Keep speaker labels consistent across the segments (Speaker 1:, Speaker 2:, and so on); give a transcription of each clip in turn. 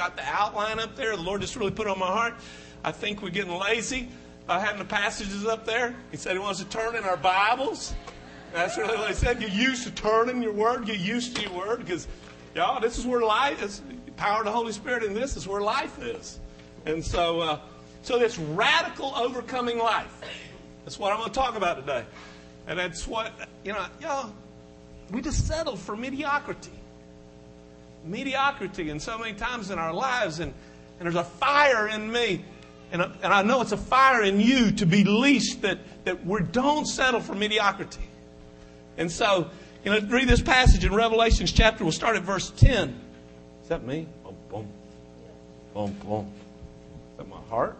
Speaker 1: got the outline up there. The Lord just really put on my heart. I think we're getting lazy having the passages up there. He said He wants to turn in our Bibles. That's really what He said. You're used to turning your word. Get used to your word because, y'all, this is where life is. Power of the Holy Spirit in this is where life is. And so, uh, so this radical overcoming life. That's what I'm going to talk about today. And that's what, you know, y'all, we just settle for mediocrity. Mediocrity, and so many times in our lives, and, and there's a fire in me, and, and I know it's a fire in you to be leashed that, that we don't settle for mediocrity. And so, you know, read this passage in Revelations chapter, we'll start at verse 10. Is that me? Boom, boom. Boom, boom. Is that my heart?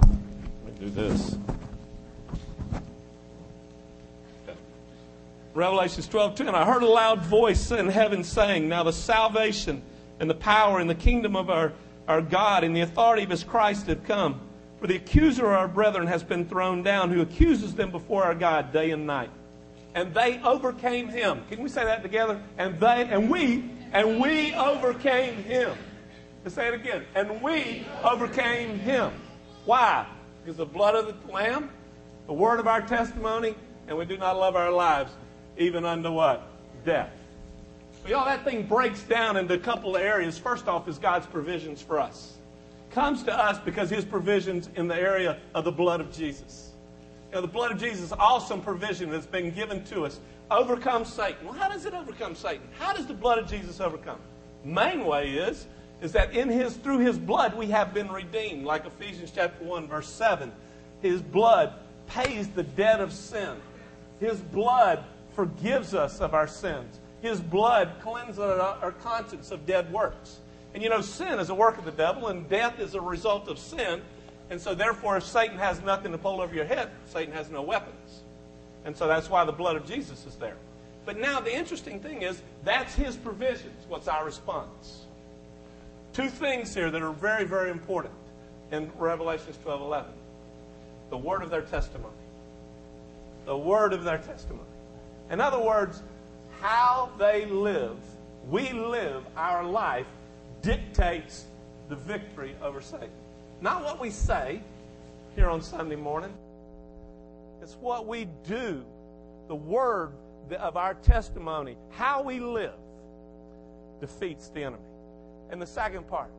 Speaker 1: Let me do this. Revelations 12, 10. I heard a loud voice in heaven saying, Now the salvation and the power and the kingdom of our, our God and the authority of his Christ have come. For the accuser of our brethren has been thrown down, who accuses them before our God day and night. And they overcame him. Can we say that together? And they and we and we overcame him. Let's say it again. And we overcame him. Why? Because the blood of the Lamb, the word of our testimony, and we do not love our lives even unto what? Death. Well, y'all, that thing breaks down into a couple of areas. First off, is God's provisions for us. Comes to us because His provisions in the area of the blood of Jesus. You know, the blood of Jesus awesome provision that's been given to us. Overcome Satan. Well, how does it overcome Satan? How does the blood of Jesus overcome? Main way is is that in His through His blood we have been redeemed, like Ephesians chapter one verse seven. His blood pays the debt of sin. His blood forgives us of our sins. His blood cleanses our conscience of dead works. And you know, sin is a work of the devil, and death is a result of sin. And so, therefore, if Satan has nothing to pull over your head, Satan has no weapons. And so that's why the blood of Jesus is there. But now, the interesting thing is, that's his provisions. What's our response? Two things here that are very, very important in Revelations 12 11. The word of their testimony. The word of their testimony. In other words, how they live, we live our life, dictates the victory over Satan. Not what we say here on Sunday morning, it's what we do. The word of our testimony, how we live, defeats the enemy. And the second part,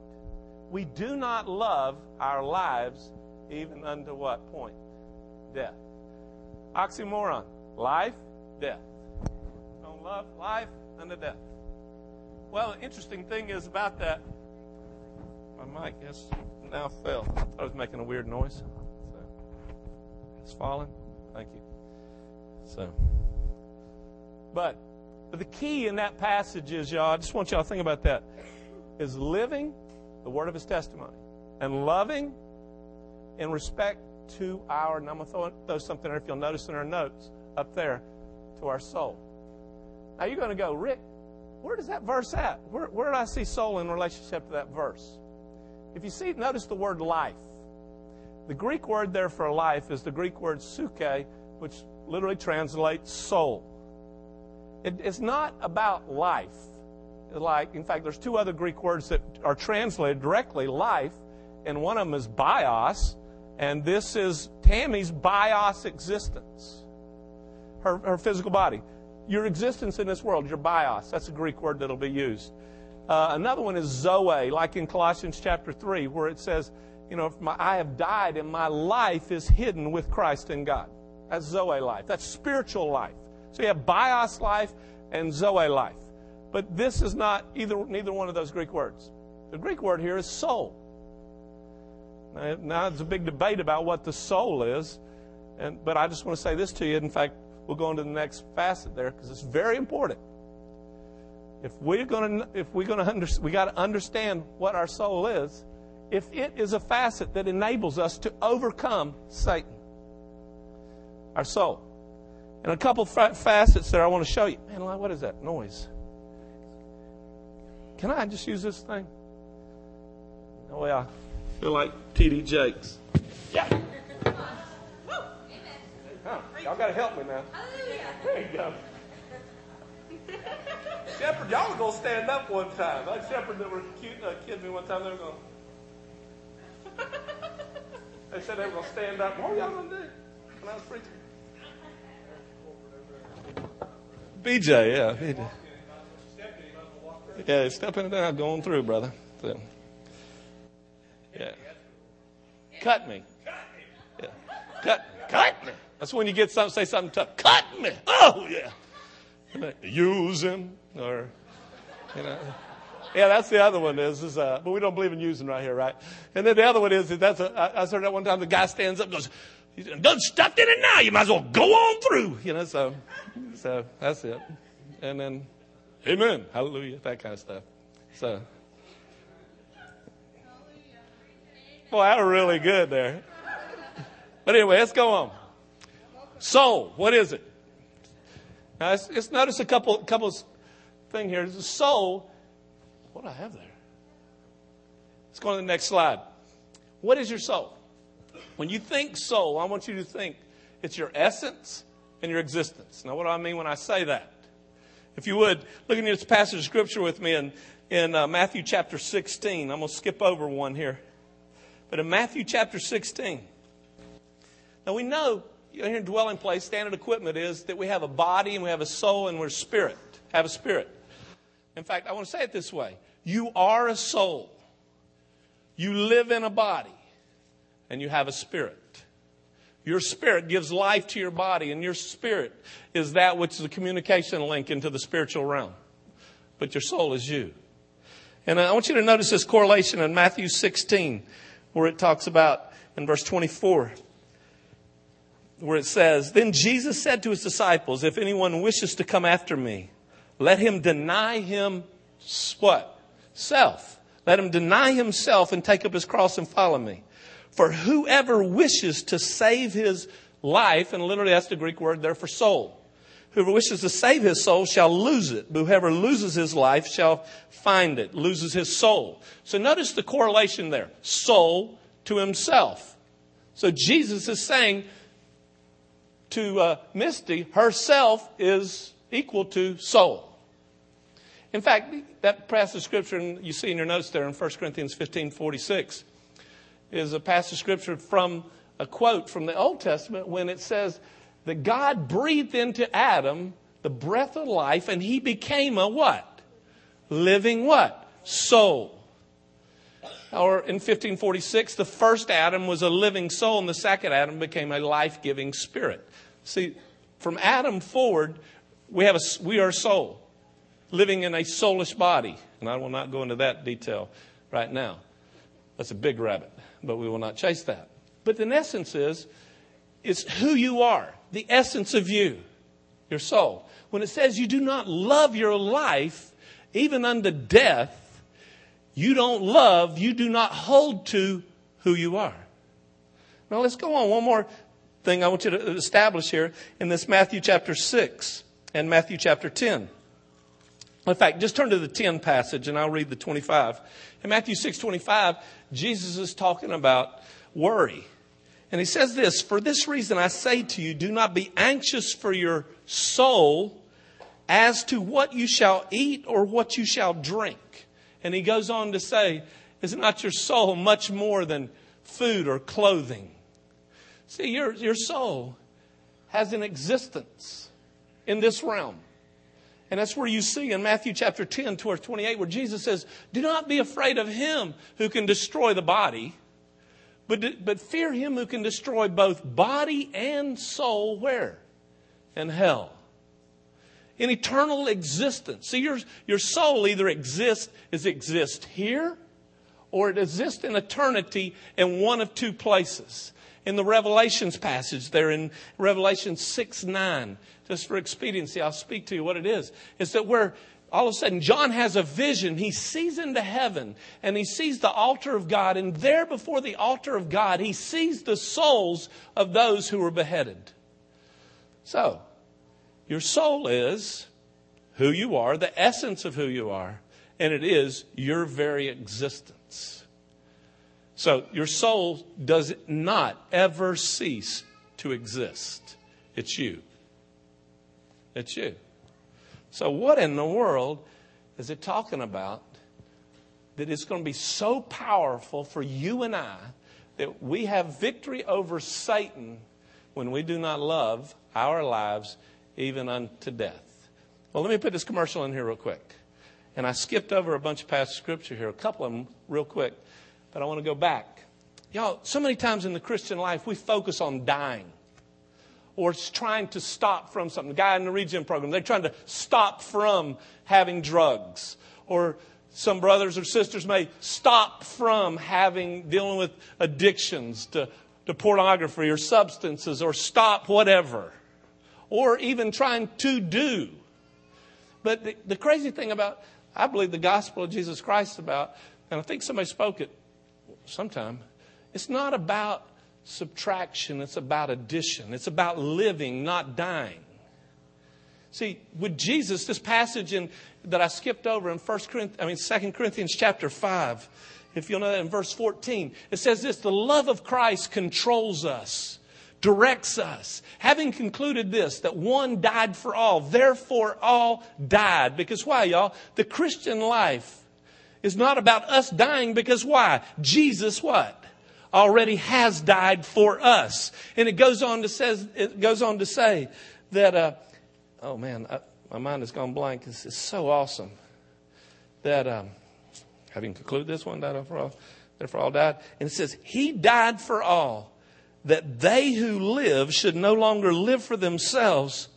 Speaker 1: we do not love our lives even unto what point? Death. Oxymoron. Life death. Don't love life unto death. Well, the interesting thing is about that. My mic has now fell. I thought it was making a weird noise. So it's fallen. Thank you. So, but, the key in that passage is, y'all. I just want y'all to think about that. Is living the word of His testimony and loving in respect to our. And I'm gonna throw, throw something there if you'll notice in our notes up there to our soul. Now you're going to go, Rick, where does that verse at? Where, where did I see soul in relationship to that verse? If you see, notice the word life. The Greek word there for life is the Greek word suke, which literally translates soul. It, it's not about life. Like, in fact, there's two other Greek words that are translated directly life, and one of them is bios, and this is Tammy's bios existence her, her physical body. Your existence in this world, your bios, that's a Greek word that'll be used. Uh, another one is zoe, like in Colossians chapter 3, where it says, you know, my, I have died and my life is hidden with Christ in God. That's zoe life. That's spiritual life. So you have bios life and zoe life. But this is not either neither one of those Greek words. The Greek word here is soul. Now, now a big debate about what the soul is, and, but I just want to say this to you. In fact, We'll go into the next facet there because it's very important. If we're going to, if we're going to understand, we got to understand what our soul is. If it is a facet that enables us to overcome Satan, our soul, and a couple facets there I want to show you. Man, what is that noise? Can I just use this thing? No way I feel like T.D. Jakes. Yeah. Y'all got to help me now. There you go. Shepherd, y'all were going to stand up one time. Like Shepherd that were cute, uh, kidding me one time, they were going They said they were going to stand up. What were y'all going to do when I was preaching? BJ, yeah. BJ. Yeah, stepping it out, going through, brother. So, yeah. Cut me. Yeah. Cut, cut me. That's when you get something, say something tough. Cut me. Oh, yeah. Use him. Or, you know. Yeah, that's the other one is, is uh, but we don't believe in using right here, right? And then the other one is, that's a, I, I heard that one time the guy stands up and goes, He's done stuffed in it now. You might as well go on through. You know, so, so that's it. And then, amen, hallelujah, that kind of stuff. So, boy, that was really good there. But anyway, let's go on. Soul, what is it? Now, let's, let's notice a couple, couple thing here. The soul. What do I have there? Let's go on to the next slide. What is your soul? When you think soul, I want you to think it's your essence and your existence. Now, what do I mean when I say that? If you would, look at this passage of scripture with me in, in uh, Matthew chapter 16. I'm going to skip over one here. But in Matthew chapter 16, now we know in dwelling place, standard equipment is that we have a body and we have a soul and we're spirit, have a spirit. In fact, I want to say it this way you are a soul, you live in a body and you have a spirit. Your spirit gives life to your body, and your spirit is that which is a communication link into the spiritual realm. But your soul is you. And I want you to notice this correlation in Matthew 16, where it talks about in verse 24, where it says, Then Jesus said to his disciples, If anyone wishes to come after me, let him deny him what? Self. Let him deny himself and take up his cross and follow me. For whoever wishes to save his life, and literally that's the Greek word there for soul. Whoever wishes to save his soul shall lose it. Whoever loses his life shall find it, loses his soul. So notice the correlation there. Soul to himself. So Jesus is saying to uh, Misty, herself is equal to soul. In fact, that passage of scripture you see in your notes there in 1 Corinthians 15 46 is a passage of scripture from a quote from the Old Testament when it says that God breathed into Adam the breath of life and he became a what? Living what? Soul. Or in 1546, the first Adam was a living soul and the second Adam became a life giving spirit. See, from Adam forward, we, have a, we are a soul living in a soulish body. And I will not go into that detail right now. That's a big rabbit but we will not chase that. But the essence is, it's who you are, the essence of you, your soul. When it says you do not love your life, even unto death, you don't love, you do not hold to who you are. Now let's go on. One more thing I want you to establish here in this Matthew chapter 6 and Matthew chapter 10. In fact, just turn to the 10 passage and I'll read the 25. In Matthew 6 25, Jesus is talking about worry. And he says this For this reason I say to you, do not be anxious for your soul as to what you shall eat or what you shall drink. And he goes on to say, Is not your soul much more than food or clothing? See, your, your soul has an existence in this realm. And that's where you see in Matthew chapter 10, towards 28, where Jesus says, Do not be afraid of him who can destroy the body, but, but fear him who can destroy both body and soul where? In hell. In eternal existence. See, your, your soul either exists, is exist here, or it exists in eternity in one of two places. In the Revelations passage, there in Revelation 6 9, just for expediency, I'll speak to you what it is. It's that where all of a sudden John has a vision. He sees into heaven and he sees the altar of God. And there before the altar of God, he sees the souls of those who were beheaded. So, your soul is who you are, the essence of who you are, and it is your very existence. So, your soul does not ever cease to exist. It's you. It's you. So, what in the world is it talking about that it's going to be so powerful for you and I that we have victory over Satan when we do not love our lives even unto death? Well, let me put this commercial in here real quick. And I skipped over a bunch of past scripture here, a couple of them real quick, but I want to go back. Y'all, so many times in the Christian life, we focus on dying or trying to stop from something. The guy in the regen program, they're trying to stop from having drugs. Or some brothers or sisters may stop from having, dealing with addictions to, to pornography or substances or stop whatever. Or even trying to do. But the, the crazy thing about, I believe the gospel of Jesus Christ about, and I think somebody spoke it sometime, it's not about subtraction, it's about addition. It's about living, not dying. See, with Jesus, this passage in, that I skipped over in First Corinthians, I mean Second Corinthians chapter 5, if you'll know that in verse 14, it says this the love of Christ controls us, directs us. Having concluded this, that one died for all, therefore all died. Because why, y'all? The Christian life is not about us dying because why? Jesus what? already has died for us. And it goes on to says it goes on to say that uh, oh man, my mind has gone blank. It's, it's so awesome that um, having concluded this one died for all, therefore all died, and it says he died for all that they who live should no longer live for themselves.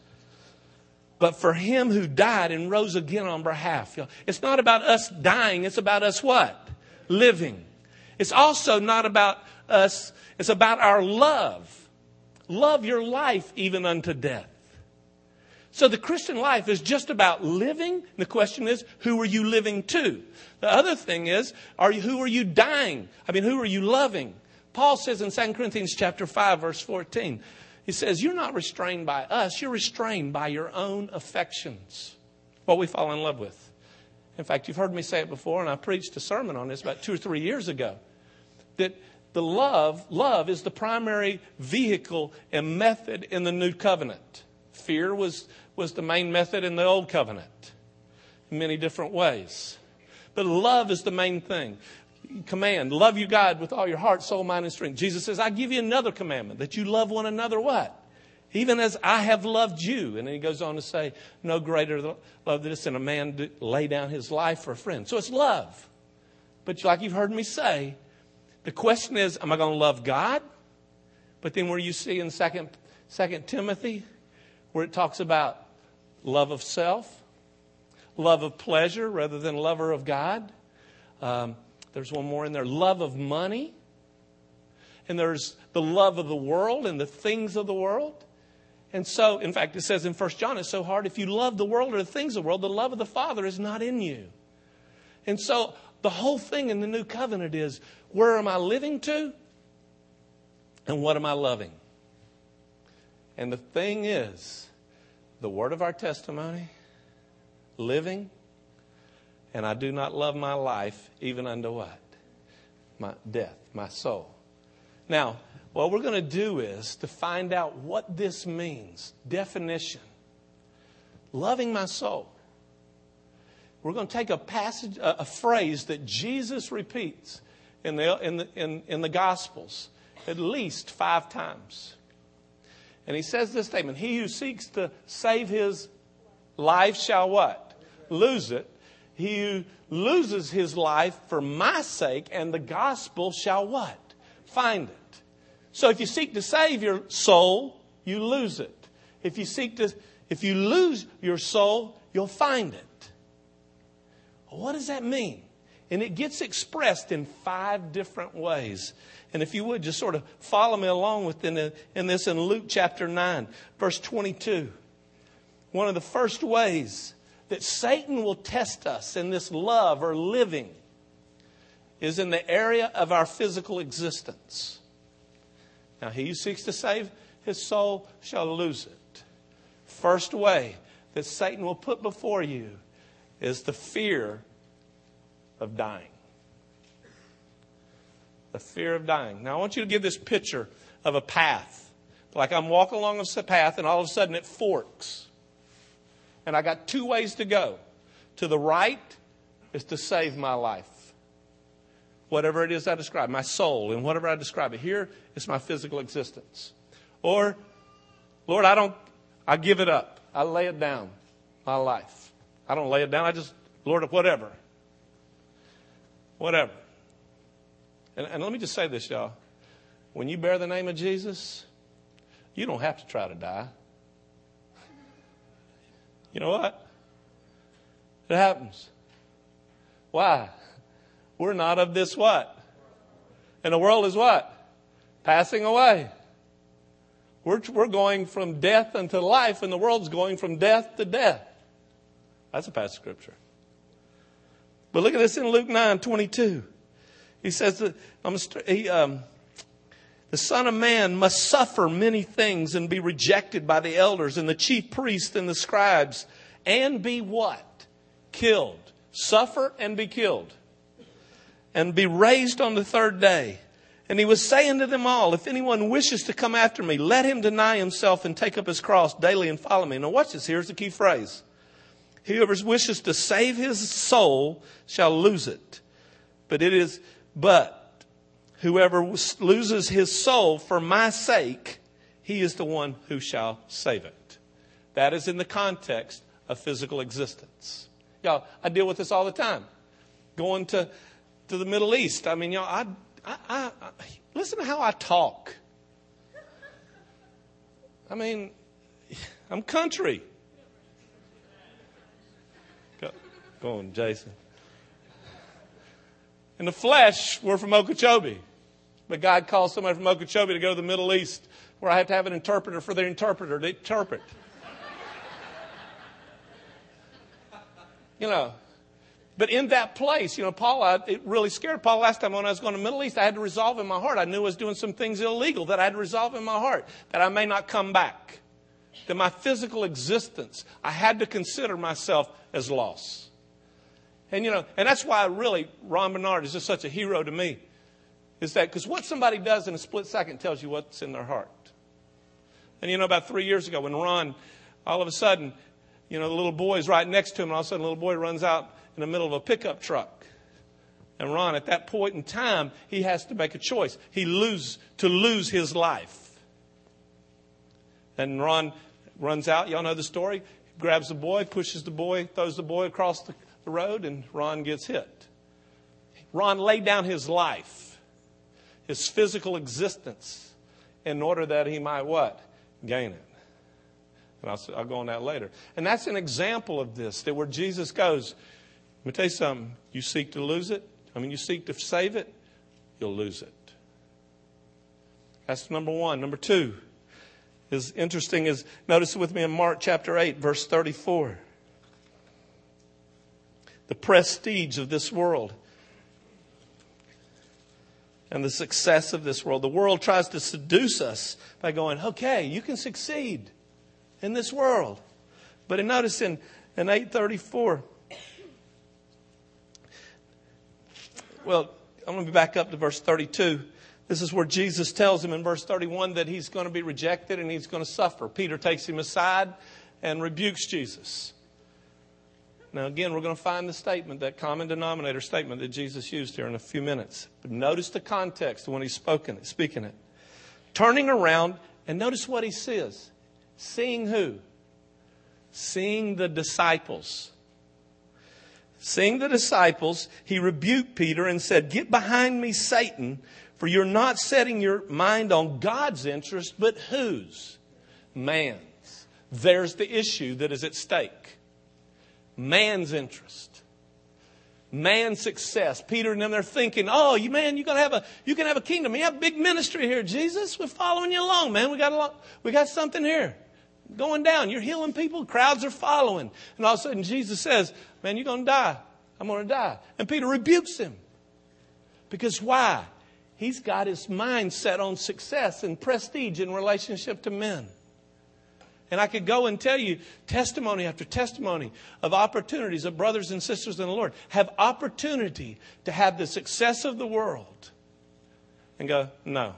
Speaker 1: But for him who died and rose again on behalf. It's not about us dying, it's about us what? Living. It's also not about us, it's about our love. Love your life even unto death. So the Christian life is just about living. The question is, who are you living to? The other thing is, are you, who are you dying? I mean, who are you loving? Paul says in 2 Corinthians chapter 5, verse 14, he says, You're not restrained by us, you're restrained by your own affections. What we fall in love with. In fact, you've heard me say it before, and I preached a sermon on this about two or three years ago. That the love, love is the primary vehicle and method in the new covenant. Fear was, was the main method in the old covenant in many different ways. But love is the main thing. Command, love you God with all your heart, soul, mind, and strength. Jesus says, I give you another commandment that you love one another what? Even as I have loved you. And then he goes on to say, no greater love than this than a man lay down his life for a friend. So it's love. But like you've heard me say, the question is, am I going to love God? But then where you see in Second, Second Timothy, where it talks about love of self, love of pleasure rather than lover of God. Um, there's one more in there love of money. And there's the love of the world and the things of the world. And so, in fact, it says in 1 John, it's so hard. If you love the world or the things of the world, the love of the Father is not in you. And so, the whole thing in the new covenant is where am I living to? And what am I loving? And the thing is, the word of our testimony, living, and I do not love my life even unto what? My death, my soul. Now, what we're going to do is to find out what this means. Definition. Loving my soul. We're going to take a passage, a, a phrase that Jesus repeats in the, in, the, in, in the Gospels at least five times. And he says this statement He who seeks to save his life shall what? Lose it. He who loses his life for my sake and the gospel shall what? Find it. So if you seek to save your soul, you lose it. If you seek to, if you lose your soul, you'll find it. What does that mean? And it gets expressed in five different ways. And if you would just sort of follow me along within in this in Luke chapter 9, verse 22. One of the first ways that Satan will test us in this love or living is in the area of our physical existence. Now, he who seeks to save his soul shall lose it. First way that Satan will put before you is the fear of dying. The fear of dying. Now, I want you to give this picture of a path. Like I'm walking along a path and all of a sudden it forks. And I got two ways to go. To the right is to save my life. Whatever it is I describe, my soul, and whatever I describe it. Here is my physical existence. Or, Lord, I don't, I give it up. I lay it down, my life. I don't lay it down. I just, Lord, whatever. Whatever. And, and let me just say this, y'all. When you bear the name of Jesus, you don't have to try to die. You know what? It happens. Why? We're not of this what? And the world is what? Passing away. We're, we're going from death unto life, and the world's going from death to death. That's a passage of scripture. But look at this in Luke 9 22. He says that I'm, he, um, the Son of Man must suffer many things and be rejected by the elders and the chief priests and the scribes and be what? Killed. Suffer and be killed. And be raised on the third day. And he was saying to them all, if anyone wishes to come after me, let him deny himself and take up his cross daily and follow me. Now watch this. Here's the key phrase. Whoever wishes to save his soul shall lose it. But it is, but whoever loses his soul for my sake, he is the one who shall save it. That is in the context of physical existence. Y'all, I deal with this all the time. Going to, to the Middle East. I mean, y'all, I I, I, I, listen to how I talk. I mean, I'm country. Go, go on, Jason. In the flesh, we're from Okeechobee. But God calls somebody from Okeechobee to go to the Middle East where I have to have an interpreter for their interpreter to interpret. you know, but in that place, you know, Paul, I, it really scared Paul last time when I was going to the Middle East. I had to resolve in my heart. I knew I was doing some things illegal that I had to resolve in my heart that I may not come back. That my physical existence, I had to consider myself as lost. And, you know, and that's why really Ron Bernard is just such a hero to me. Is that because what somebody does in a split second tells you what's in their heart. And, you know, about three years ago when Ron, all of a sudden, you know, the little boy is right next to him, and all of a sudden the little boy runs out in the middle of a pickup truck. And Ron, at that point in time, he has to make a choice. He lose to lose his life. And Ron runs out. Y'all know the story. Grabs the boy, pushes the boy, throws the boy across the, the road, and Ron gets hit. Ron laid down his life, his physical existence, in order that he might what? Gain it. And I'll, I'll go on that later. And that's an example of this, that where Jesus goes, let me tell you something. You seek to lose it, I mean, you seek to save it, you'll lose it. That's number one. Number two is interesting is notice with me in Mark chapter 8, verse 34. The prestige of this world and the success of this world. The world tries to seduce us by going, okay, you can succeed in this world. But notice in, in 834, Well, I'm going to be back up to verse 32. This is where Jesus tells him in verse 31 that he's going to be rejected and he's going to suffer. Peter takes him aside and rebukes Jesus. Now, again, we're going to find the statement, that common denominator statement that Jesus used here in a few minutes. But notice the context when he's spoken it, speaking it. Turning around, and notice what he says. Seeing who? Seeing the disciples. Seeing the disciples, he rebuked Peter and said, Get behind me, Satan, for you're not setting your mind on God's interest, but whose? Man's. There's the issue that is at stake. Man's interest. Man's success. Peter and them, they're thinking, oh, you man, you're gonna have a you can have a kingdom. You have a big ministry here, Jesus. We're following you along, man. We got a lot, we got something here going down. You're healing people. Crowds are following. And all of a sudden, Jesus says, Man, you're going to die. I'm going to die. And Peter rebukes him. Because why? He's got his mind set on success and prestige in relationship to men. And I could go and tell you testimony after testimony of opportunities of brothers and sisters in the Lord have opportunity to have the success of the world and go, no,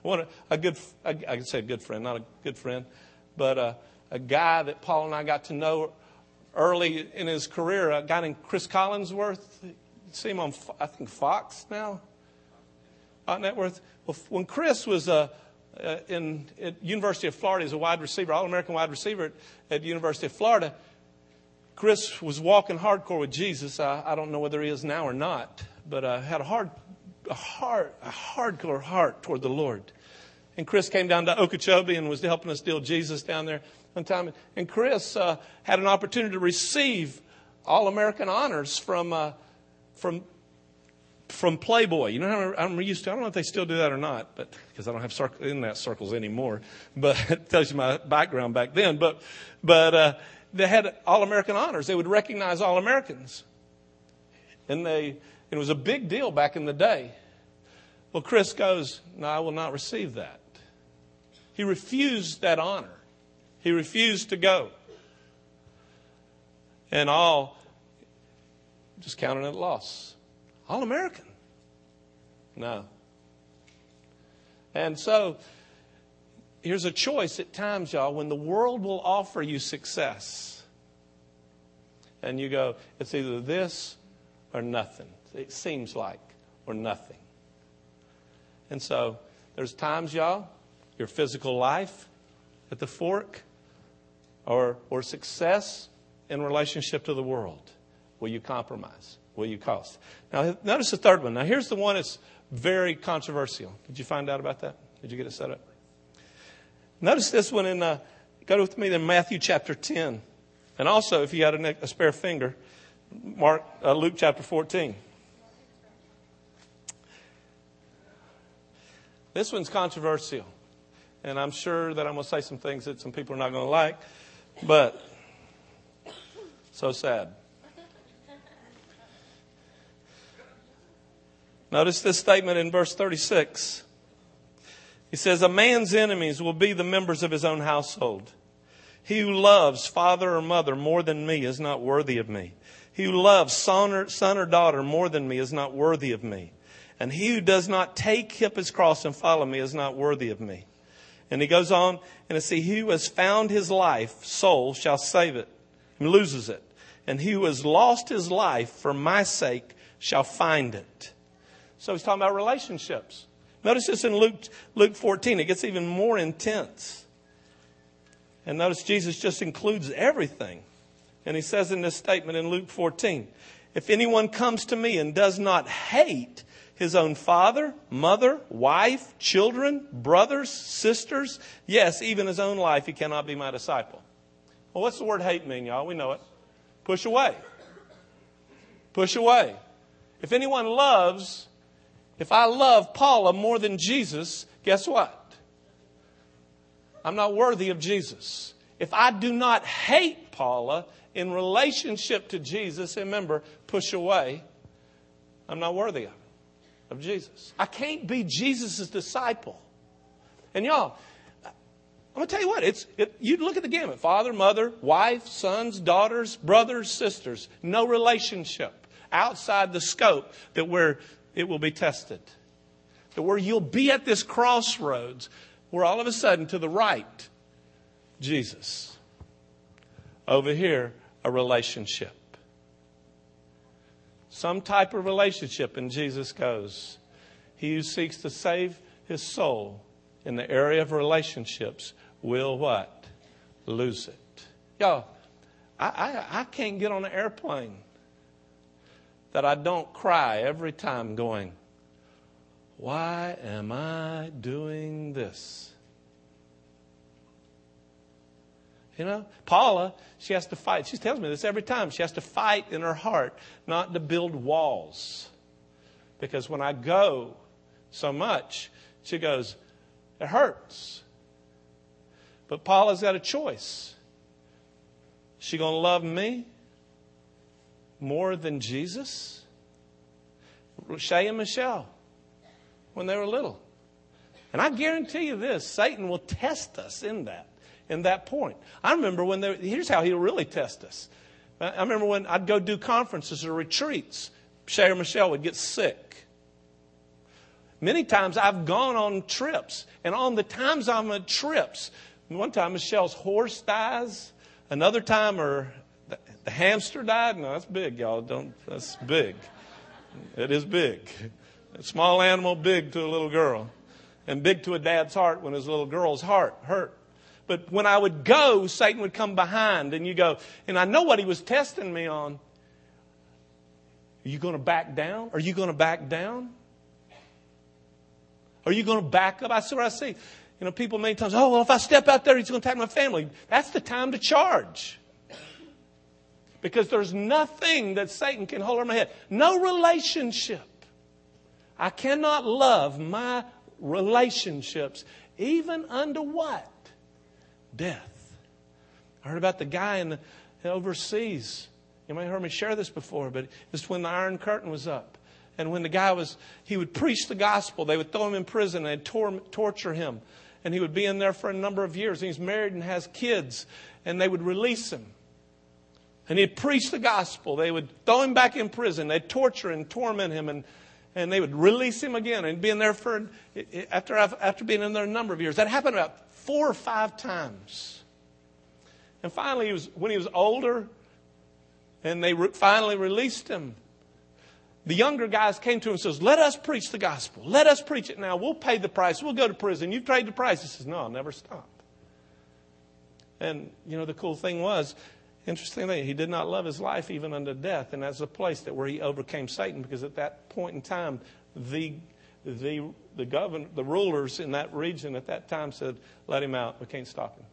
Speaker 1: one, a good, I, I could say a good friend, not a good friend, but uh, a guy that Paul and I got to know early in his career, a guy named Chris Collinsworth. See him on, I think, Fox now, on Networth. Well, when Chris was uh, uh, in at University of Florida as a wide receiver, All-American wide receiver at, at University of Florida, Chris was walking hardcore with Jesus. I, I don't know whether he is now or not, but uh, had a hard, a hard, a hardcore heart toward the Lord. And Chris came down to Okeechobee and was helping us deal Jesus down there one time. And Chris uh, had an opportunity to receive All American honors from uh, from from Playboy. You know how I'm used to. I don't know if they still do that or not, but because I don't have in that circles anymore. But it tells you my background back then. But but uh, they had All American honors. They would recognize All Americans, and they it was a big deal back in the day. Well, Chris goes, "No, I will not receive that." He refused that honor. He refused to go. And all just counted it a loss. All American. No. And so here's a choice at times, y'all, when the world will offer you success. And you go, it's either this or nothing. It seems like, or nothing. And so there's times, y'all, your physical life at the fork or, or success in relationship to the world? Will you compromise? Will you cost? Now, notice the third one. Now, here's the one that's very controversial. Did you find out about that? Did you get it set up? Notice this one in, uh, go with me in Matthew chapter 10. And also, if you had a, a spare finger, Mark, uh, Luke chapter 14. This one's controversial. And I'm sure that I'm going to say some things that some people are not going to like. But, so sad. Notice this statement in verse 36. He says, A man's enemies will be the members of his own household. He who loves father or mother more than me is not worthy of me. He who loves son or, son or daughter more than me is not worthy of me. And he who does not take up his cross and follow me is not worthy of me. And he goes on and see, he who has found his life, soul, shall save it and loses it. And he who has lost his life for my sake shall find it. So he's talking about relationships. Notice this in Luke, Luke 14. It gets even more intense. And notice Jesus just includes everything. And he says in this statement in Luke 14, if anyone comes to me and does not hate his own father, mother, wife, children, brothers, sisters, yes, even his own life, he cannot be my disciple. Well, what's the word hate mean, y'all? We know it. Push away. Push away. If anyone loves, if I love Paula more than Jesus, guess what? I'm not worthy of Jesus. If I do not hate Paula in relationship to Jesus, remember, push away, I'm not worthy of of Jesus. I can't be Jesus' disciple. And y'all, I'm going to tell you what, it's, it, you look at the gamut father, mother, wife, sons, daughters, brothers, sisters, no relationship outside the scope that where it will be tested. That where you'll be at this crossroads where all of a sudden to the right, Jesus. Over here, a relationship some type of relationship, and Jesus goes, He who seeks to save his soul in the area of relationships will what? Lose it. Y'all, I, I, I can't get on an airplane that I don't cry every time going, Why am I doing this? You know, Paula, she has to fight. She tells me this every time. She has to fight in her heart not to build walls. Because when I go so much, she goes, it hurts. But Paula's got a choice. She going to love me more than Jesus? Shay and Michelle, when they were little. And I guarantee you this Satan will test us in that in that point. I remember when they, here's how he'll really test us. I remember when I'd go do conferences or retreats, Shay or Michelle would get sick. Many times I've gone on trips, and on the times I'm on trips, One time Michelle's horse dies. Another time her the, hamster died. No, that's big, y'all. Don't. That's big. It is big. A small animal, big to a little girl, and big to a dad's heart when his little girl's heart hurt. But when I would go, Satan would come behind, and you go, and I know what he was testing me on. Are you going to back down? Are you going to back down? Are you going to back up? I see what I see. You know, people many times, oh, well, if I step out there, he's going to attack my family. That's the time to charge. Because there's nothing that Satan can hold over my head. No relationship. I cannot love my relationships, even unto what? Death. I heard about the guy in the, overseas. You might have heard me share this before, but it's when the Iron Curtain was up. And when the guy was, he would preach the gospel. They would throw him in prison and tor- torture him. And he would be in there for a number of years. And he's married and has kids. And they would release him. And he'd preach the gospel. They would throw him back in prison. They'd torture and torment him. And, and they would release him again. And be in there for, after, after being in there a number of years. That happened about four or five times. And finally, he was, when he was older, and they re- finally released him, the younger guys came to him and says, Let us preach the gospel. Let us preach it now. We'll pay the price. We'll go to prison. You've paid the price. He says, No, I'll never stop. And, you know, the cool thing was, interesting thing, he did not love his life even unto death. And that's a place that where he overcame Satan because at that point in time, the the the governor, the rulers in that region at that time said, "Let him out. We can't stop him."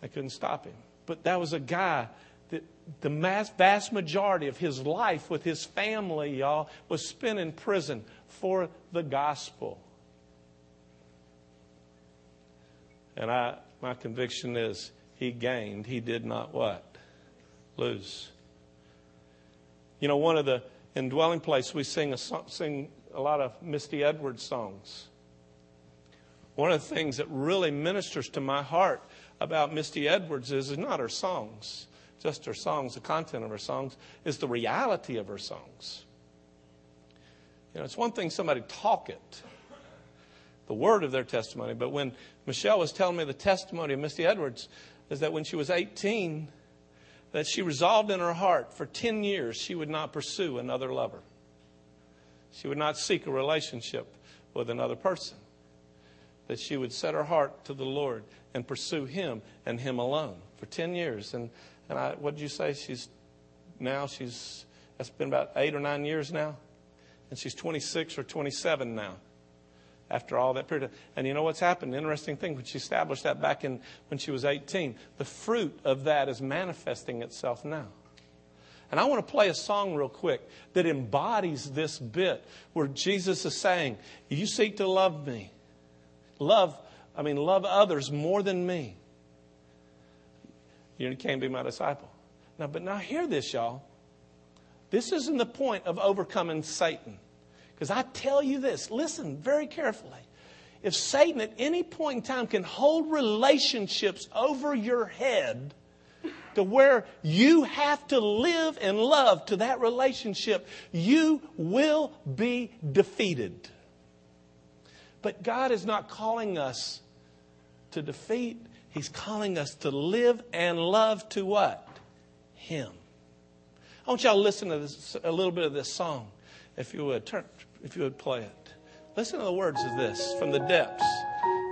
Speaker 1: They couldn't stop him. But that was a guy that the mass, vast majority of his life with his family, y'all, was spent in prison for the gospel. And I, my conviction is he gained. He did not what? Lose. You know, one of the indwelling place we sing a sing a lot of Misty Edwards songs. One of the things that really ministers to my heart about Misty Edwards is not her songs, just her songs, the content of her songs, is the reality of her songs. You know, it's one thing somebody talk it, the word of their testimony, but when Michelle was telling me the testimony of Misty Edwards, is that when she was 18, that she resolved in her heart for 10 years she would not pursue another lover. She would not seek a relationship with another person. That she would set her heart to the Lord and pursue Him and Him alone for 10 years. And, and I, what did you say? She's now, she's, that's been about eight or nine years now. And she's 26 or 27 now after all that period. And you know what's happened? Interesting thing, when she established that back in when she was 18, the fruit of that is manifesting itself now. And I want to play a song real quick that embodies this bit where Jesus is saying, You seek to love me. Love, I mean, love others more than me. You can't be my disciple. Now, but now hear this, y'all. This isn't the point of overcoming Satan. Because I tell you this, listen very carefully. If Satan at any point in time can hold relationships over your head to where you have to live and love to that relationship, you will be defeated. But God is not calling us to defeat, He's calling us to live and love to what? Him. I want y'all to listen to this, a little bit of this song, if you would. Turn, if you would play it. Listen to the words of this from the depths.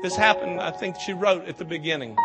Speaker 1: This happened, I think she wrote at the beginning.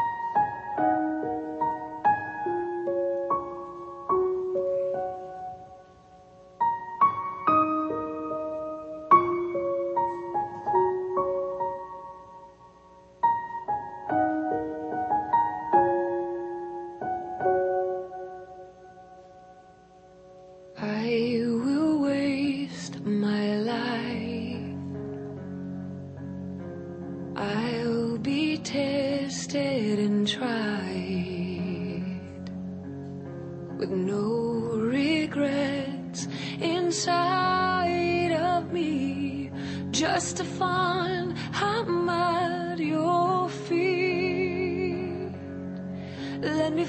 Speaker 1: when we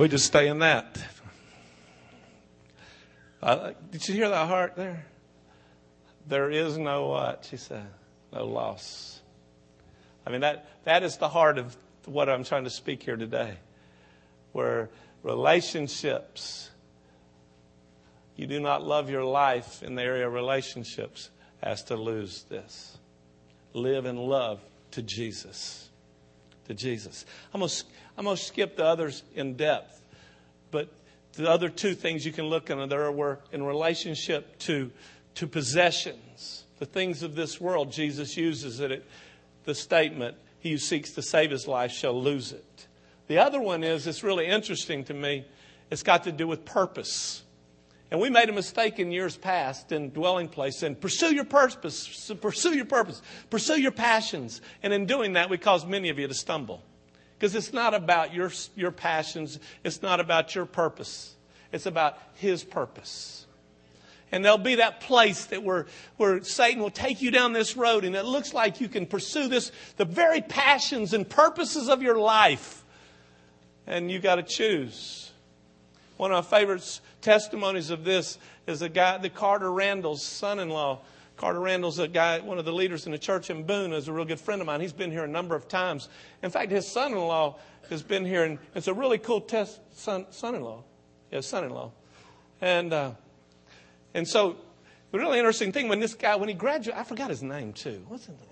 Speaker 1: we just stay in that. Did you hear that heart there? There is no what? She said, no loss. I mean, that, that is the heart of what I'm trying to speak here today. Where relationships, you do not love your life in the area of relationships, as to lose this. Live and love to Jesus. To Jesus. I'm going to, I'm going to skip the others in depth, but the other two things you can look at there were in relationship to, to possessions, the things of this world. Jesus uses it, the statement, He who seeks to save his life shall lose it. The other one is, it's really interesting to me, it's got to do with purpose. And we made a mistake in years past in dwelling place and pursue your purpose, pursue your purpose, pursue your passions. And in doing that, we cause many of you to stumble. Because it's not about your, your passions, it's not about your purpose, it's about His purpose. And there'll be that place that where, where Satan will take you down this road and it looks like you can pursue this, the very passions and purposes of your life. And you got to choose. One of my favorite testimonies of this is a guy, the Carter Randall's son-in-law. Carter Randall's a guy, one of the leaders in the church in Boone, is a real good friend of mine. He's been here a number of times. In fact, his son-in-law has been here, and it's a really cool test. Son, son-in-law, yeah, son-in-law, and uh, and so the really interesting thing when this guy, when he graduated, I forgot his name too. What's his name?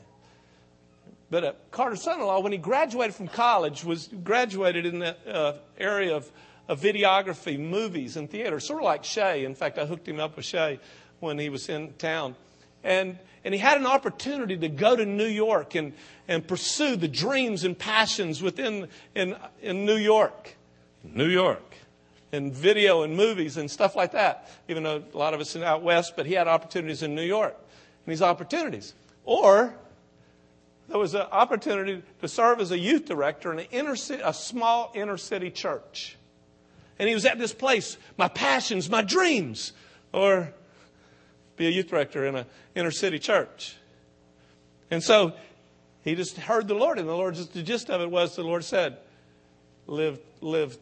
Speaker 1: But uh, Carter's son-in-law, when he graduated from college, was graduated in the uh, area of, of videography, movies, and theater, sort of like Shay. In fact, I hooked him up with Shay when he was in town. And, and he had an opportunity to go to New York and, and pursue the dreams and passions within in, in New York. New York. In video and movies and stuff like that. Even though a lot of us are out west, but he had opportunities in New York. And these opportunities. Or there was an opportunity to serve as a youth director in an inner city, a small inner city church. And he was at this place, my passions, my dreams. Or be a youth director in an inner city church. And so he just heard the Lord, and the Lord just the gist of it was the Lord said, Live, live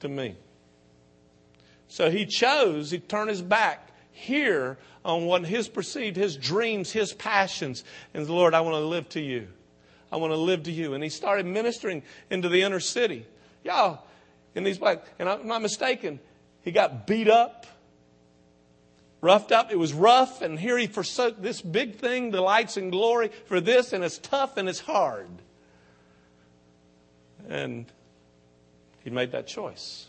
Speaker 1: to me. So he chose, he turned his back here on what his perceived, his dreams, his passions. And the Lord, I want to live to you. I want to live to you. And he started ministering into the inner city. Y'all, in these black, and I'm not mistaken, he got beat up roughed up. It was rough, and here he forsook this big thing, delights and glory for this, and it's tough and it's hard. And he made that choice.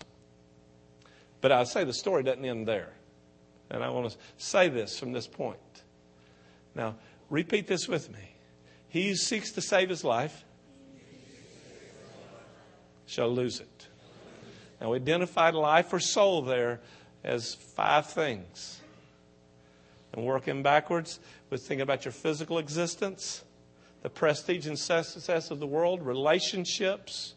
Speaker 1: But I say the story doesn't end there. And I want to say this from this point. Now, repeat this with me. He who seeks to save his life shall lose it. Now, we identified life or soul there as five things and working backwards with thinking about your physical existence, the prestige and success of the world, relationships,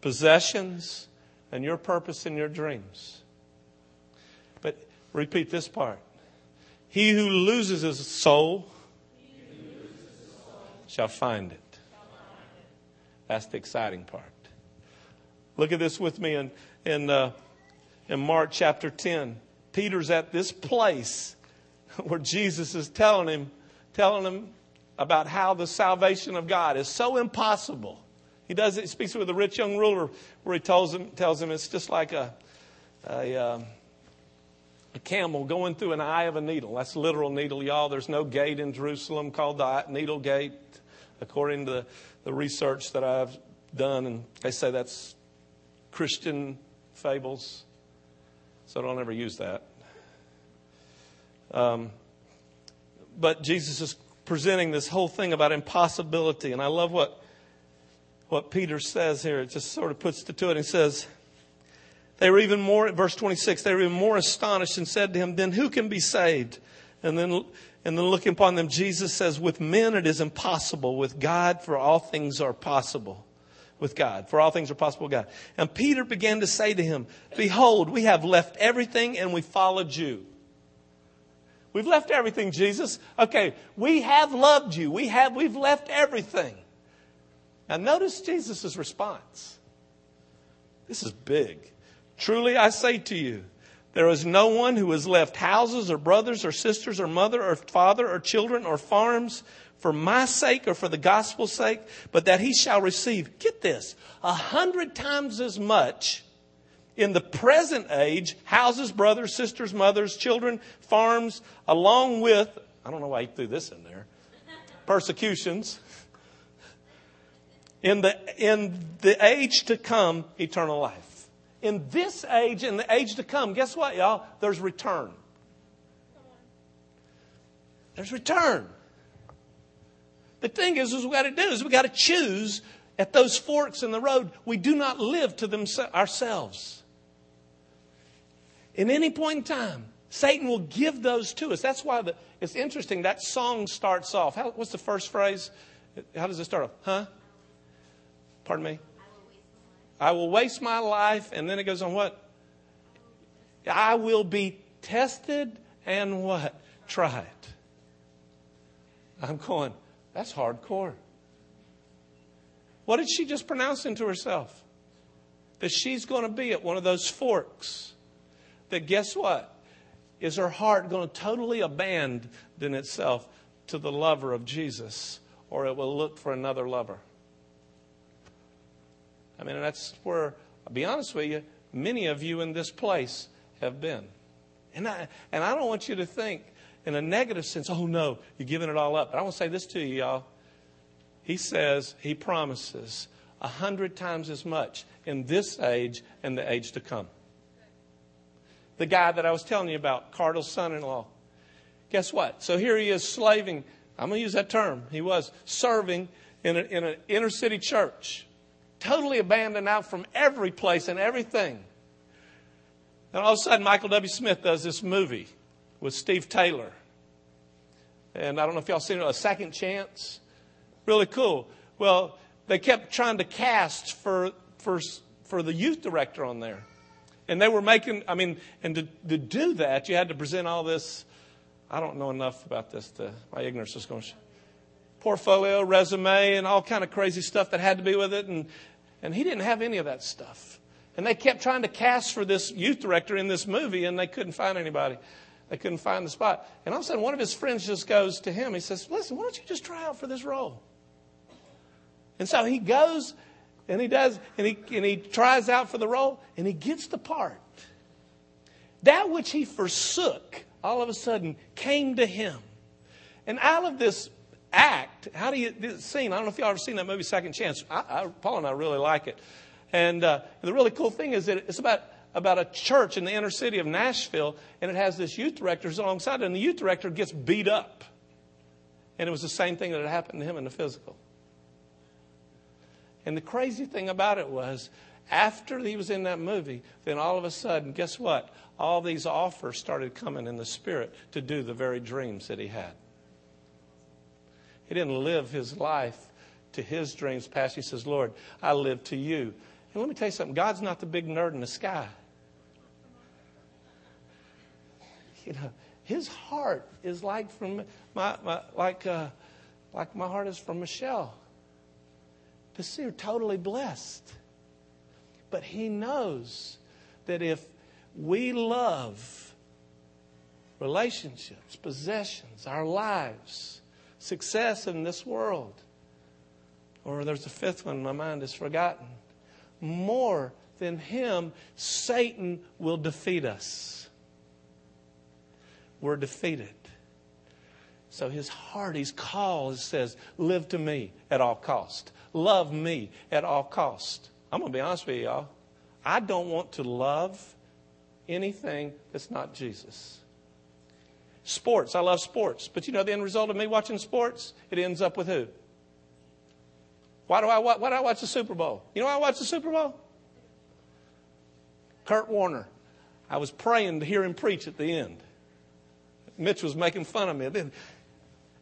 Speaker 1: possessions, and your purpose and your dreams. But repeat this part. He who loses his soul, shall find it. That's the exciting part. Look at this with me in, in, uh, in Mark chapter 10. Peter's at this place where Jesus is telling him, telling him about how the salvation of God is so impossible. He does it, speaks with a rich young ruler where he tells him, tells him it's just like a, a, um, a camel going through an eye of a needle. That's literal needle, y'all. There's no gate in Jerusalem called the needle gate, according to the, the research that I've done. And they say that's Christian fables. So don't ever use that. Um, but Jesus is presenting this whole thing about impossibility. And I love what, what Peter says here. It just sort of puts it to it. He says, they were even more, verse 26, they were even more astonished and said to him, Then who can be saved? And then, and then looking upon them, Jesus says, With men it is impossible. With God, for all things are possible. With God, for all things are possible with God. And Peter began to say to him, Behold, we have left everything and we followed you. We've left everything, Jesus. Okay, we have loved you. We have, we've left everything. Now notice Jesus' response. This is big. Truly I say to you, there is no one who has left houses or brothers or sisters or mother or father or children or farms for my sake or for the gospel's sake, but that he shall receive, get this, a hundred times as much in the present age, houses, brothers, sisters, mothers, children, farms, along with, I don't know why he threw this in there, persecutions. In the, in the age to come, eternal life. In this age, in the age to come, guess what, y'all? There's return. There's return. The thing is, is we got to do is we got to choose at those forks in the road. We do not live to them, ourselves. In any point in time, Satan will give those to us. That's why the, it's interesting. That song starts off. How, what's the first phrase? How does it start off? Huh? Pardon me? I will waste my life. And then it goes on what? I will be tested and what? Tried. I'm going, that's hardcore. What did she just pronounce into herself? That she's going to be at one of those forks that guess what? Is her heart going to totally abandon itself to the lover of Jesus, or it will look for another lover? I mean, that's where, I'll be honest with you, many of you in this place have been. And I, and I don't want you to think in a negative sense, oh no, you're giving it all up. But I want to say this to you, y'all. He says, he promises a hundred times as much in this age and the age to come the guy that I was telling you about, Carter's son in law. Guess what? So here he is slaving. I'm going to use that term. He was serving in, a, in an inner city church, totally abandoned out from every place and everything. And all of a sudden, Michael W. Smith does this movie with Steve Taylor. And I don't know if y'all seen it, A Second Chance. Really cool. Well, they kept trying to cast for, for, for the youth director on there. And they were making, I mean, and to, to do that, you had to present all this. I don't know enough about this. To, my ignorance is going to. Portfolio, resume, and all kind of crazy stuff that had to be with it. And, and he didn't have any of that stuff. And they kept trying to cast for this youth director in this movie, and they couldn't find anybody. They couldn't find the spot. And all of a sudden, one of his friends just goes to him. He says, Listen, why don't you just try out for this role? And so he goes and he does, and he, and he tries out for the role, and he gets the part. That which he forsook, all of a sudden, came to him. And out of this act, how do you, this scene, I don't know if y'all ever seen that movie, Second Chance. I, I, Paul and I really like it. And uh, the really cool thing is that it's about, about a church in the inner city of Nashville, and it has this youth director who's alongside it, and the youth director gets beat up. And it was the same thing that had happened to him in the physical. And the crazy thing about it was, after he was in that movie, then all of a sudden, guess what? All these offers started coming in the spirit to do the very dreams that he had. He didn't live his life to his dreams past. He says, Lord, I live to you. And let me tell you something God's not the big nerd in the sky. You know, his heart is like from my, my like uh, like my heart is from Michelle to see her totally blessed. But he knows that if we love relationships, possessions, our lives, success in this world, or there's a fifth one, my mind is forgotten, more than him, Satan will defeat us. We're defeated. So his heart, his call says, live to me at all cost. Love me at all cost. I'm going to be honest with you, y'all. I don't want to love anything that's not Jesus. Sports, I love sports. But you know the end result of me watching sports? It ends up with who? Why do I, why do I watch the Super Bowl? You know why I watch the Super Bowl? Kurt Warner. I was praying to hear him preach at the end. Mitch was making fun of me.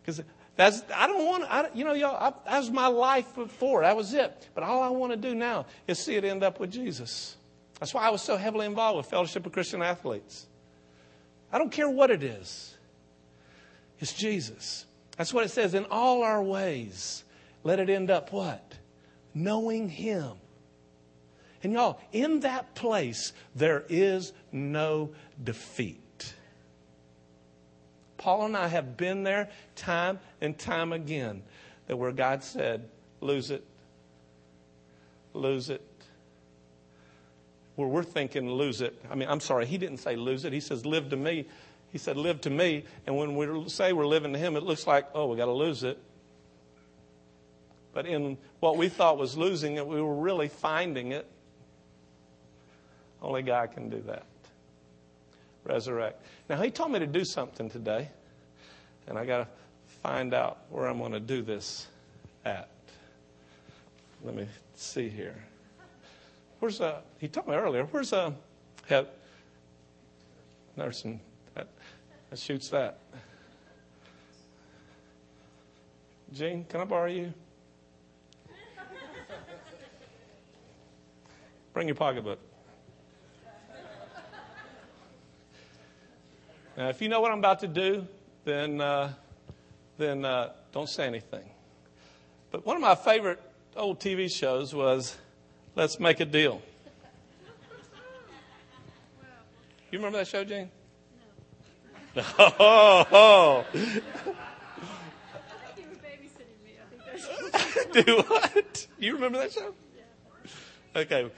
Speaker 1: Because that's, I don't want to, you know, y'all, I, that was my life before. That was it. But all I want to do now is see it end up with Jesus. That's why I was so heavily involved with Fellowship of Christian Athletes. I don't care what it is, it's Jesus. That's what it says. In all our ways, let it end up what? Knowing Him. And y'all, in that place, there is no defeat. Paul and I have been there time and time again that where God said, lose it, lose it. Where we're thinking, lose it. I mean, I'm sorry, he didn't say lose it. He says, live to me. He said, live to me. And when we say we're living to him, it looks like, oh, we got to lose it. But in what we thought was losing it, we were really finding it. Only God can do that. Resurrect. Now, He told me to do something today, and I got to find out where I'm going to do this at. Let me see here. Where's uh? He told me earlier. Where's uh? Have, nursing that, that shoots that. Gene, can I borrow you? Bring your pocketbook. Now, if you know what I'm about to do, then, uh, then uh, don't say anything. But one of my favorite old TV shows was Let's Make a Deal. You remember that show, Jane? No. oh, oh. Do what? You remember that show? Yeah. Okay.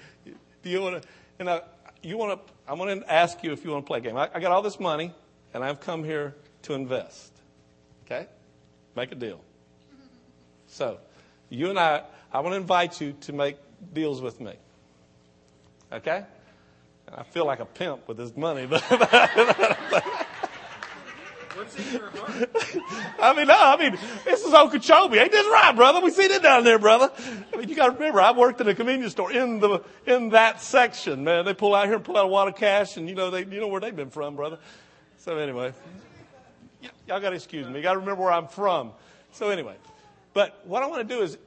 Speaker 1: Do you want to? And I, you want to? I want to ask you if you want to play a game. I, I got all this money, and I've come here to invest. Okay, make a deal. So, you and I, I want to invite you to make deals with me. Okay? I feel like a pimp with this money, but. What's in your heart? I mean, no, I mean, this is Okeechobee. Ain't this right, brother? We seen it down there, brother. I mean, you got to remember, I worked in a convenience store in the in that section, man. They pull out here and pull out a wad of cash, and you know they you know where they've been from, brother. So anyway, y- y'all got to excuse me. You got to remember where I'm from. So anyway, but what I want to do is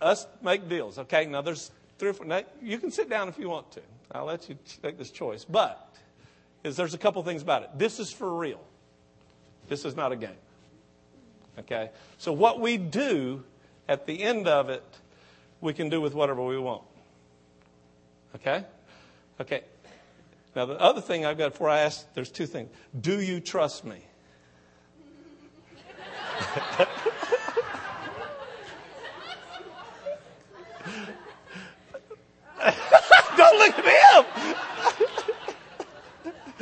Speaker 1: us make deals. Okay, now there's three or four. Now, you can sit down if you want to. I'll let you make this choice, but is there's a couple things about it. This is for real. This is not a game. Okay? So, what we do at the end of it, we can do with whatever we want. Okay? Okay. Now, the other thing I've got before I ask, there's two things. Do you trust me? Don't look at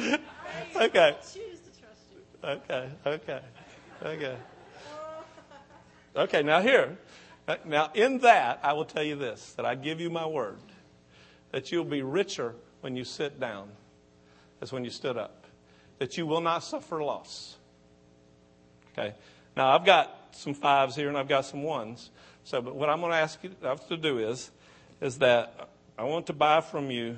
Speaker 1: him! okay. Okay, okay, okay. Okay, now here. Now, in that, I will tell you this that I give you my word that you'll be richer when you sit down as when you stood up, that you will not suffer loss. Okay, now I've got some fives here and I've got some ones. So, but what I'm going to ask you to do is, is that I want to buy from you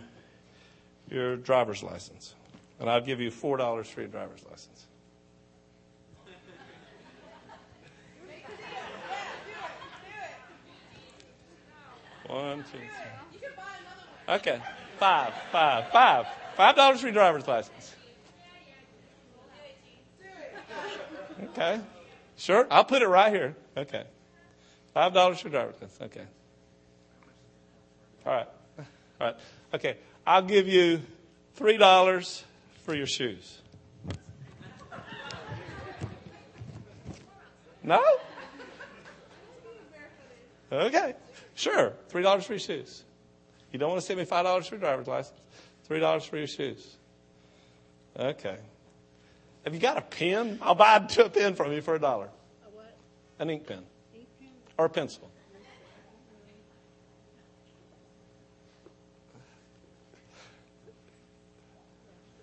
Speaker 1: your driver's license, and I'll give you four dollars for your driver's license. One, two, three. Okay. Five, five, five. Five dollars for your driver's license. Okay. Sure. I'll put it right here. Okay. Five dollars for driver's license. Okay. All right. All right. Okay. I'll give you three dollars for your shoes. No? Okay. Sure, three dollars for your shoes. You don't want to send me five dollars for your driver's license. Three dollars for your shoes. Okay. Have you got a pen? I'll buy a pen from you for a dollar.
Speaker 2: A what?
Speaker 1: An ink pen.
Speaker 2: Ink pen?
Speaker 1: Or a pencil.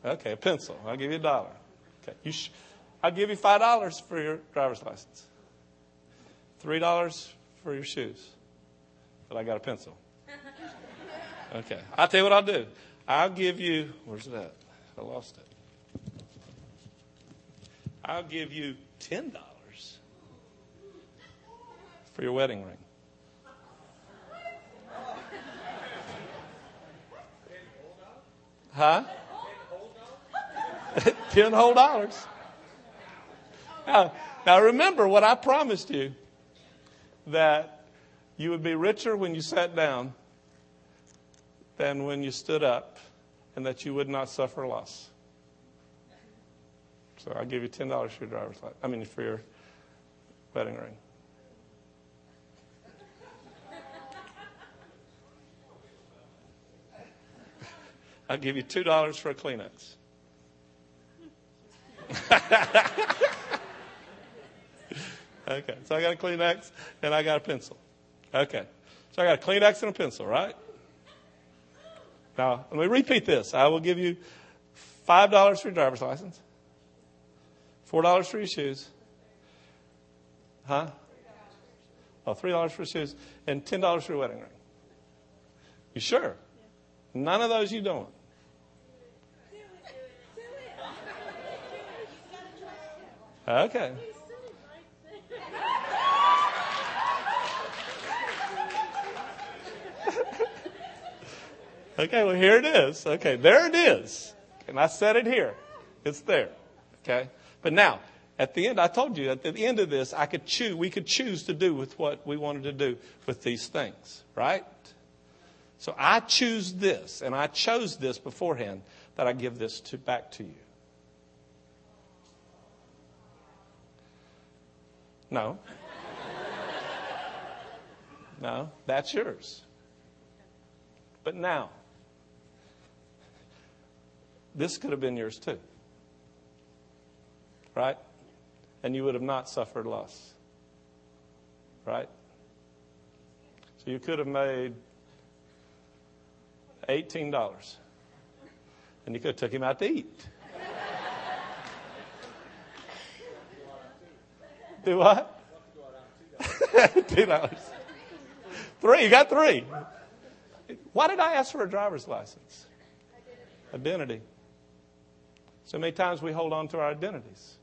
Speaker 1: Okay, a pencil. I'll give you a dollar. Okay, you sh- I'll give you five dollars for your driver's license. Three dollars for your shoes but I got a pencil. Okay. I'll tell you what I'll do. I'll give you, where's it at? I lost it. I'll give you $10 for your wedding ring. Huh? Ten whole dollars. Now, now remember what I promised you that you would be richer when you sat down than when you stood up and that you would not suffer loss. So I'll give you $10 for your driver's license. I mean, for your wedding ring. I'll give you $2 for a Kleenex. okay, so I got a Kleenex and I got a pencil. Okay, so I got a Kleenex and a pencil, right? Now, let me repeat this. I will give you $5 for your driver's license, $4 for your shoes, huh? Oh, $3 for shoes, and $10 for your wedding ring. You sure? None of those you don't. Okay. Okay, well, here it is. Okay, there it is. And I said it here. It's there. Okay? But now, at the end, I told you at the end of this, I could choose, we could choose to do with what we wanted to do with these things, right? So I choose this, and I chose this beforehand that I give this to, back to you. No. No, that's yours. But now, this could have been yours too. Right? And you would have not suffered loss. Right? So you could have made $18. And you could have took him out to eat. Do what? Two dollars. Three. You got three. Why did I ask for a driver's license? Identity. So many times we hold on to our identities.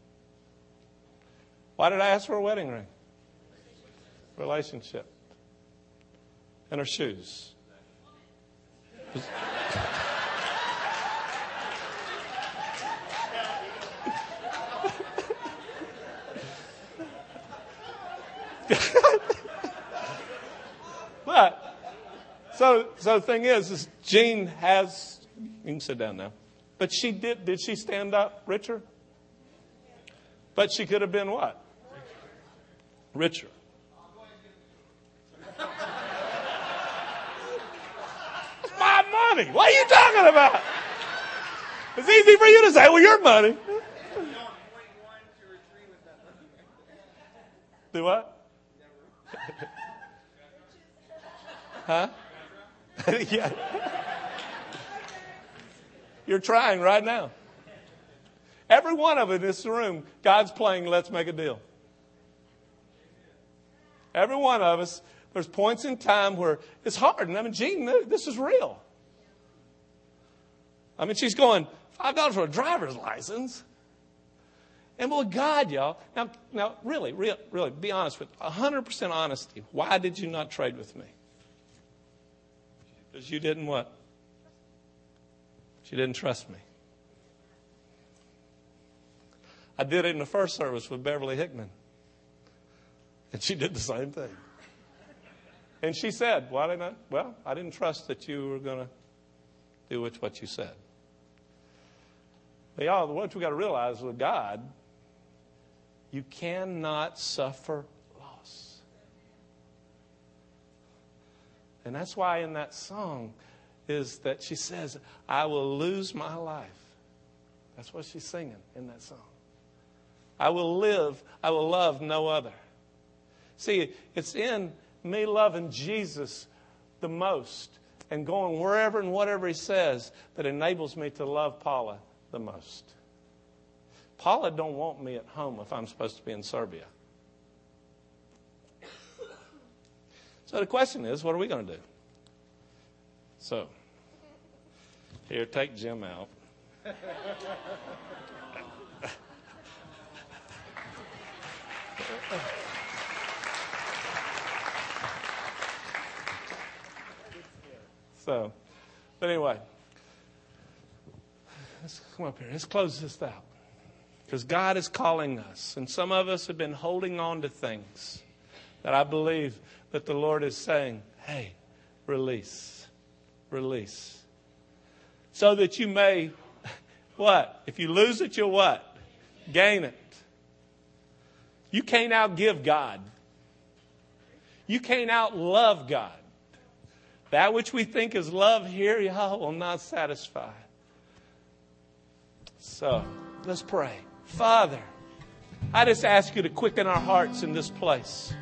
Speaker 1: Why did I ask for a wedding ring? Relationship. And her shoes. but so so the thing is, is Jean has you can sit down now. But she did did she stand up richer? But she could have been what? Richer. My money. What are you talking about? It's easy for you to say, well, your money. Do what? huh? yeah. You're trying right now. Every one of us in this room, God's playing Let's Make a Deal. Every one of us, there's points in time where it's hard. And I mean, Jean, this is real. I mean, she's going, $5 for a driver's license. And well, God, y'all, now, now really, really, really, be honest with 100% honesty. Why did you not trade with me? Because you didn't what? She didn't trust me. I did it in the first service with Beverly Hickman. And she did the same thing. And she said, Why didn't I? Well, I didn't trust that you were going to do what you said. But y'all, what we got to realize with God, you cannot suffer loss. And that's why in that song is that she says, I will lose my life. That's what she's singing in that song. I will live, I will love no other. See, it's in me loving Jesus the most and going wherever and whatever he says that enables me to love Paula the most. Paula don't want me at home if I'm supposed to be in Serbia. So the question is, what are we going to do? So, here, take Jim out. so, but anyway, let's come up here. Let's close this out. Because God is calling us. And some of us have been holding on to things that I believe that the Lord is saying, hey, release. Release. So that you may, what? If you lose it, you'll what? Gain it. You can't outgive God. You can't outlove God. That which we think is love here, y'all, will not satisfy. So, let's pray. Father, I just ask you to quicken our hearts in this place.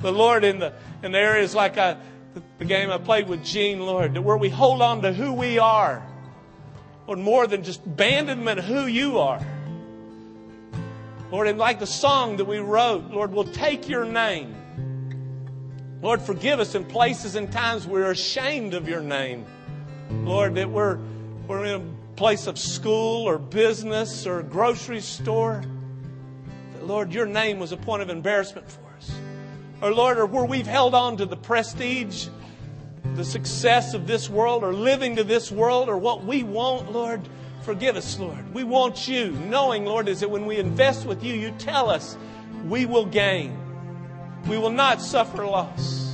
Speaker 1: The Lord, in the, in the areas like I, the game I played with Gene, Lord, that where we hold on to who we are, Lord, more than just abandonment who you are. Lord, and like the song that we wrote, Lord, we'll take your name. Lord, forgive us in places and times we're ashamed of your name. Lord, that we're, we're in a place of school or business or grocery store. That, Lord, your name was a point of embarrassment for us. Or, Lord, or where we've held on to the prestige, the success of this world, or living to this world, or what we want, Lord, forgive us, Lord. We want you, knowing, Lord, is that when we invest with you, you tell us we will gain. We will not suffer loss.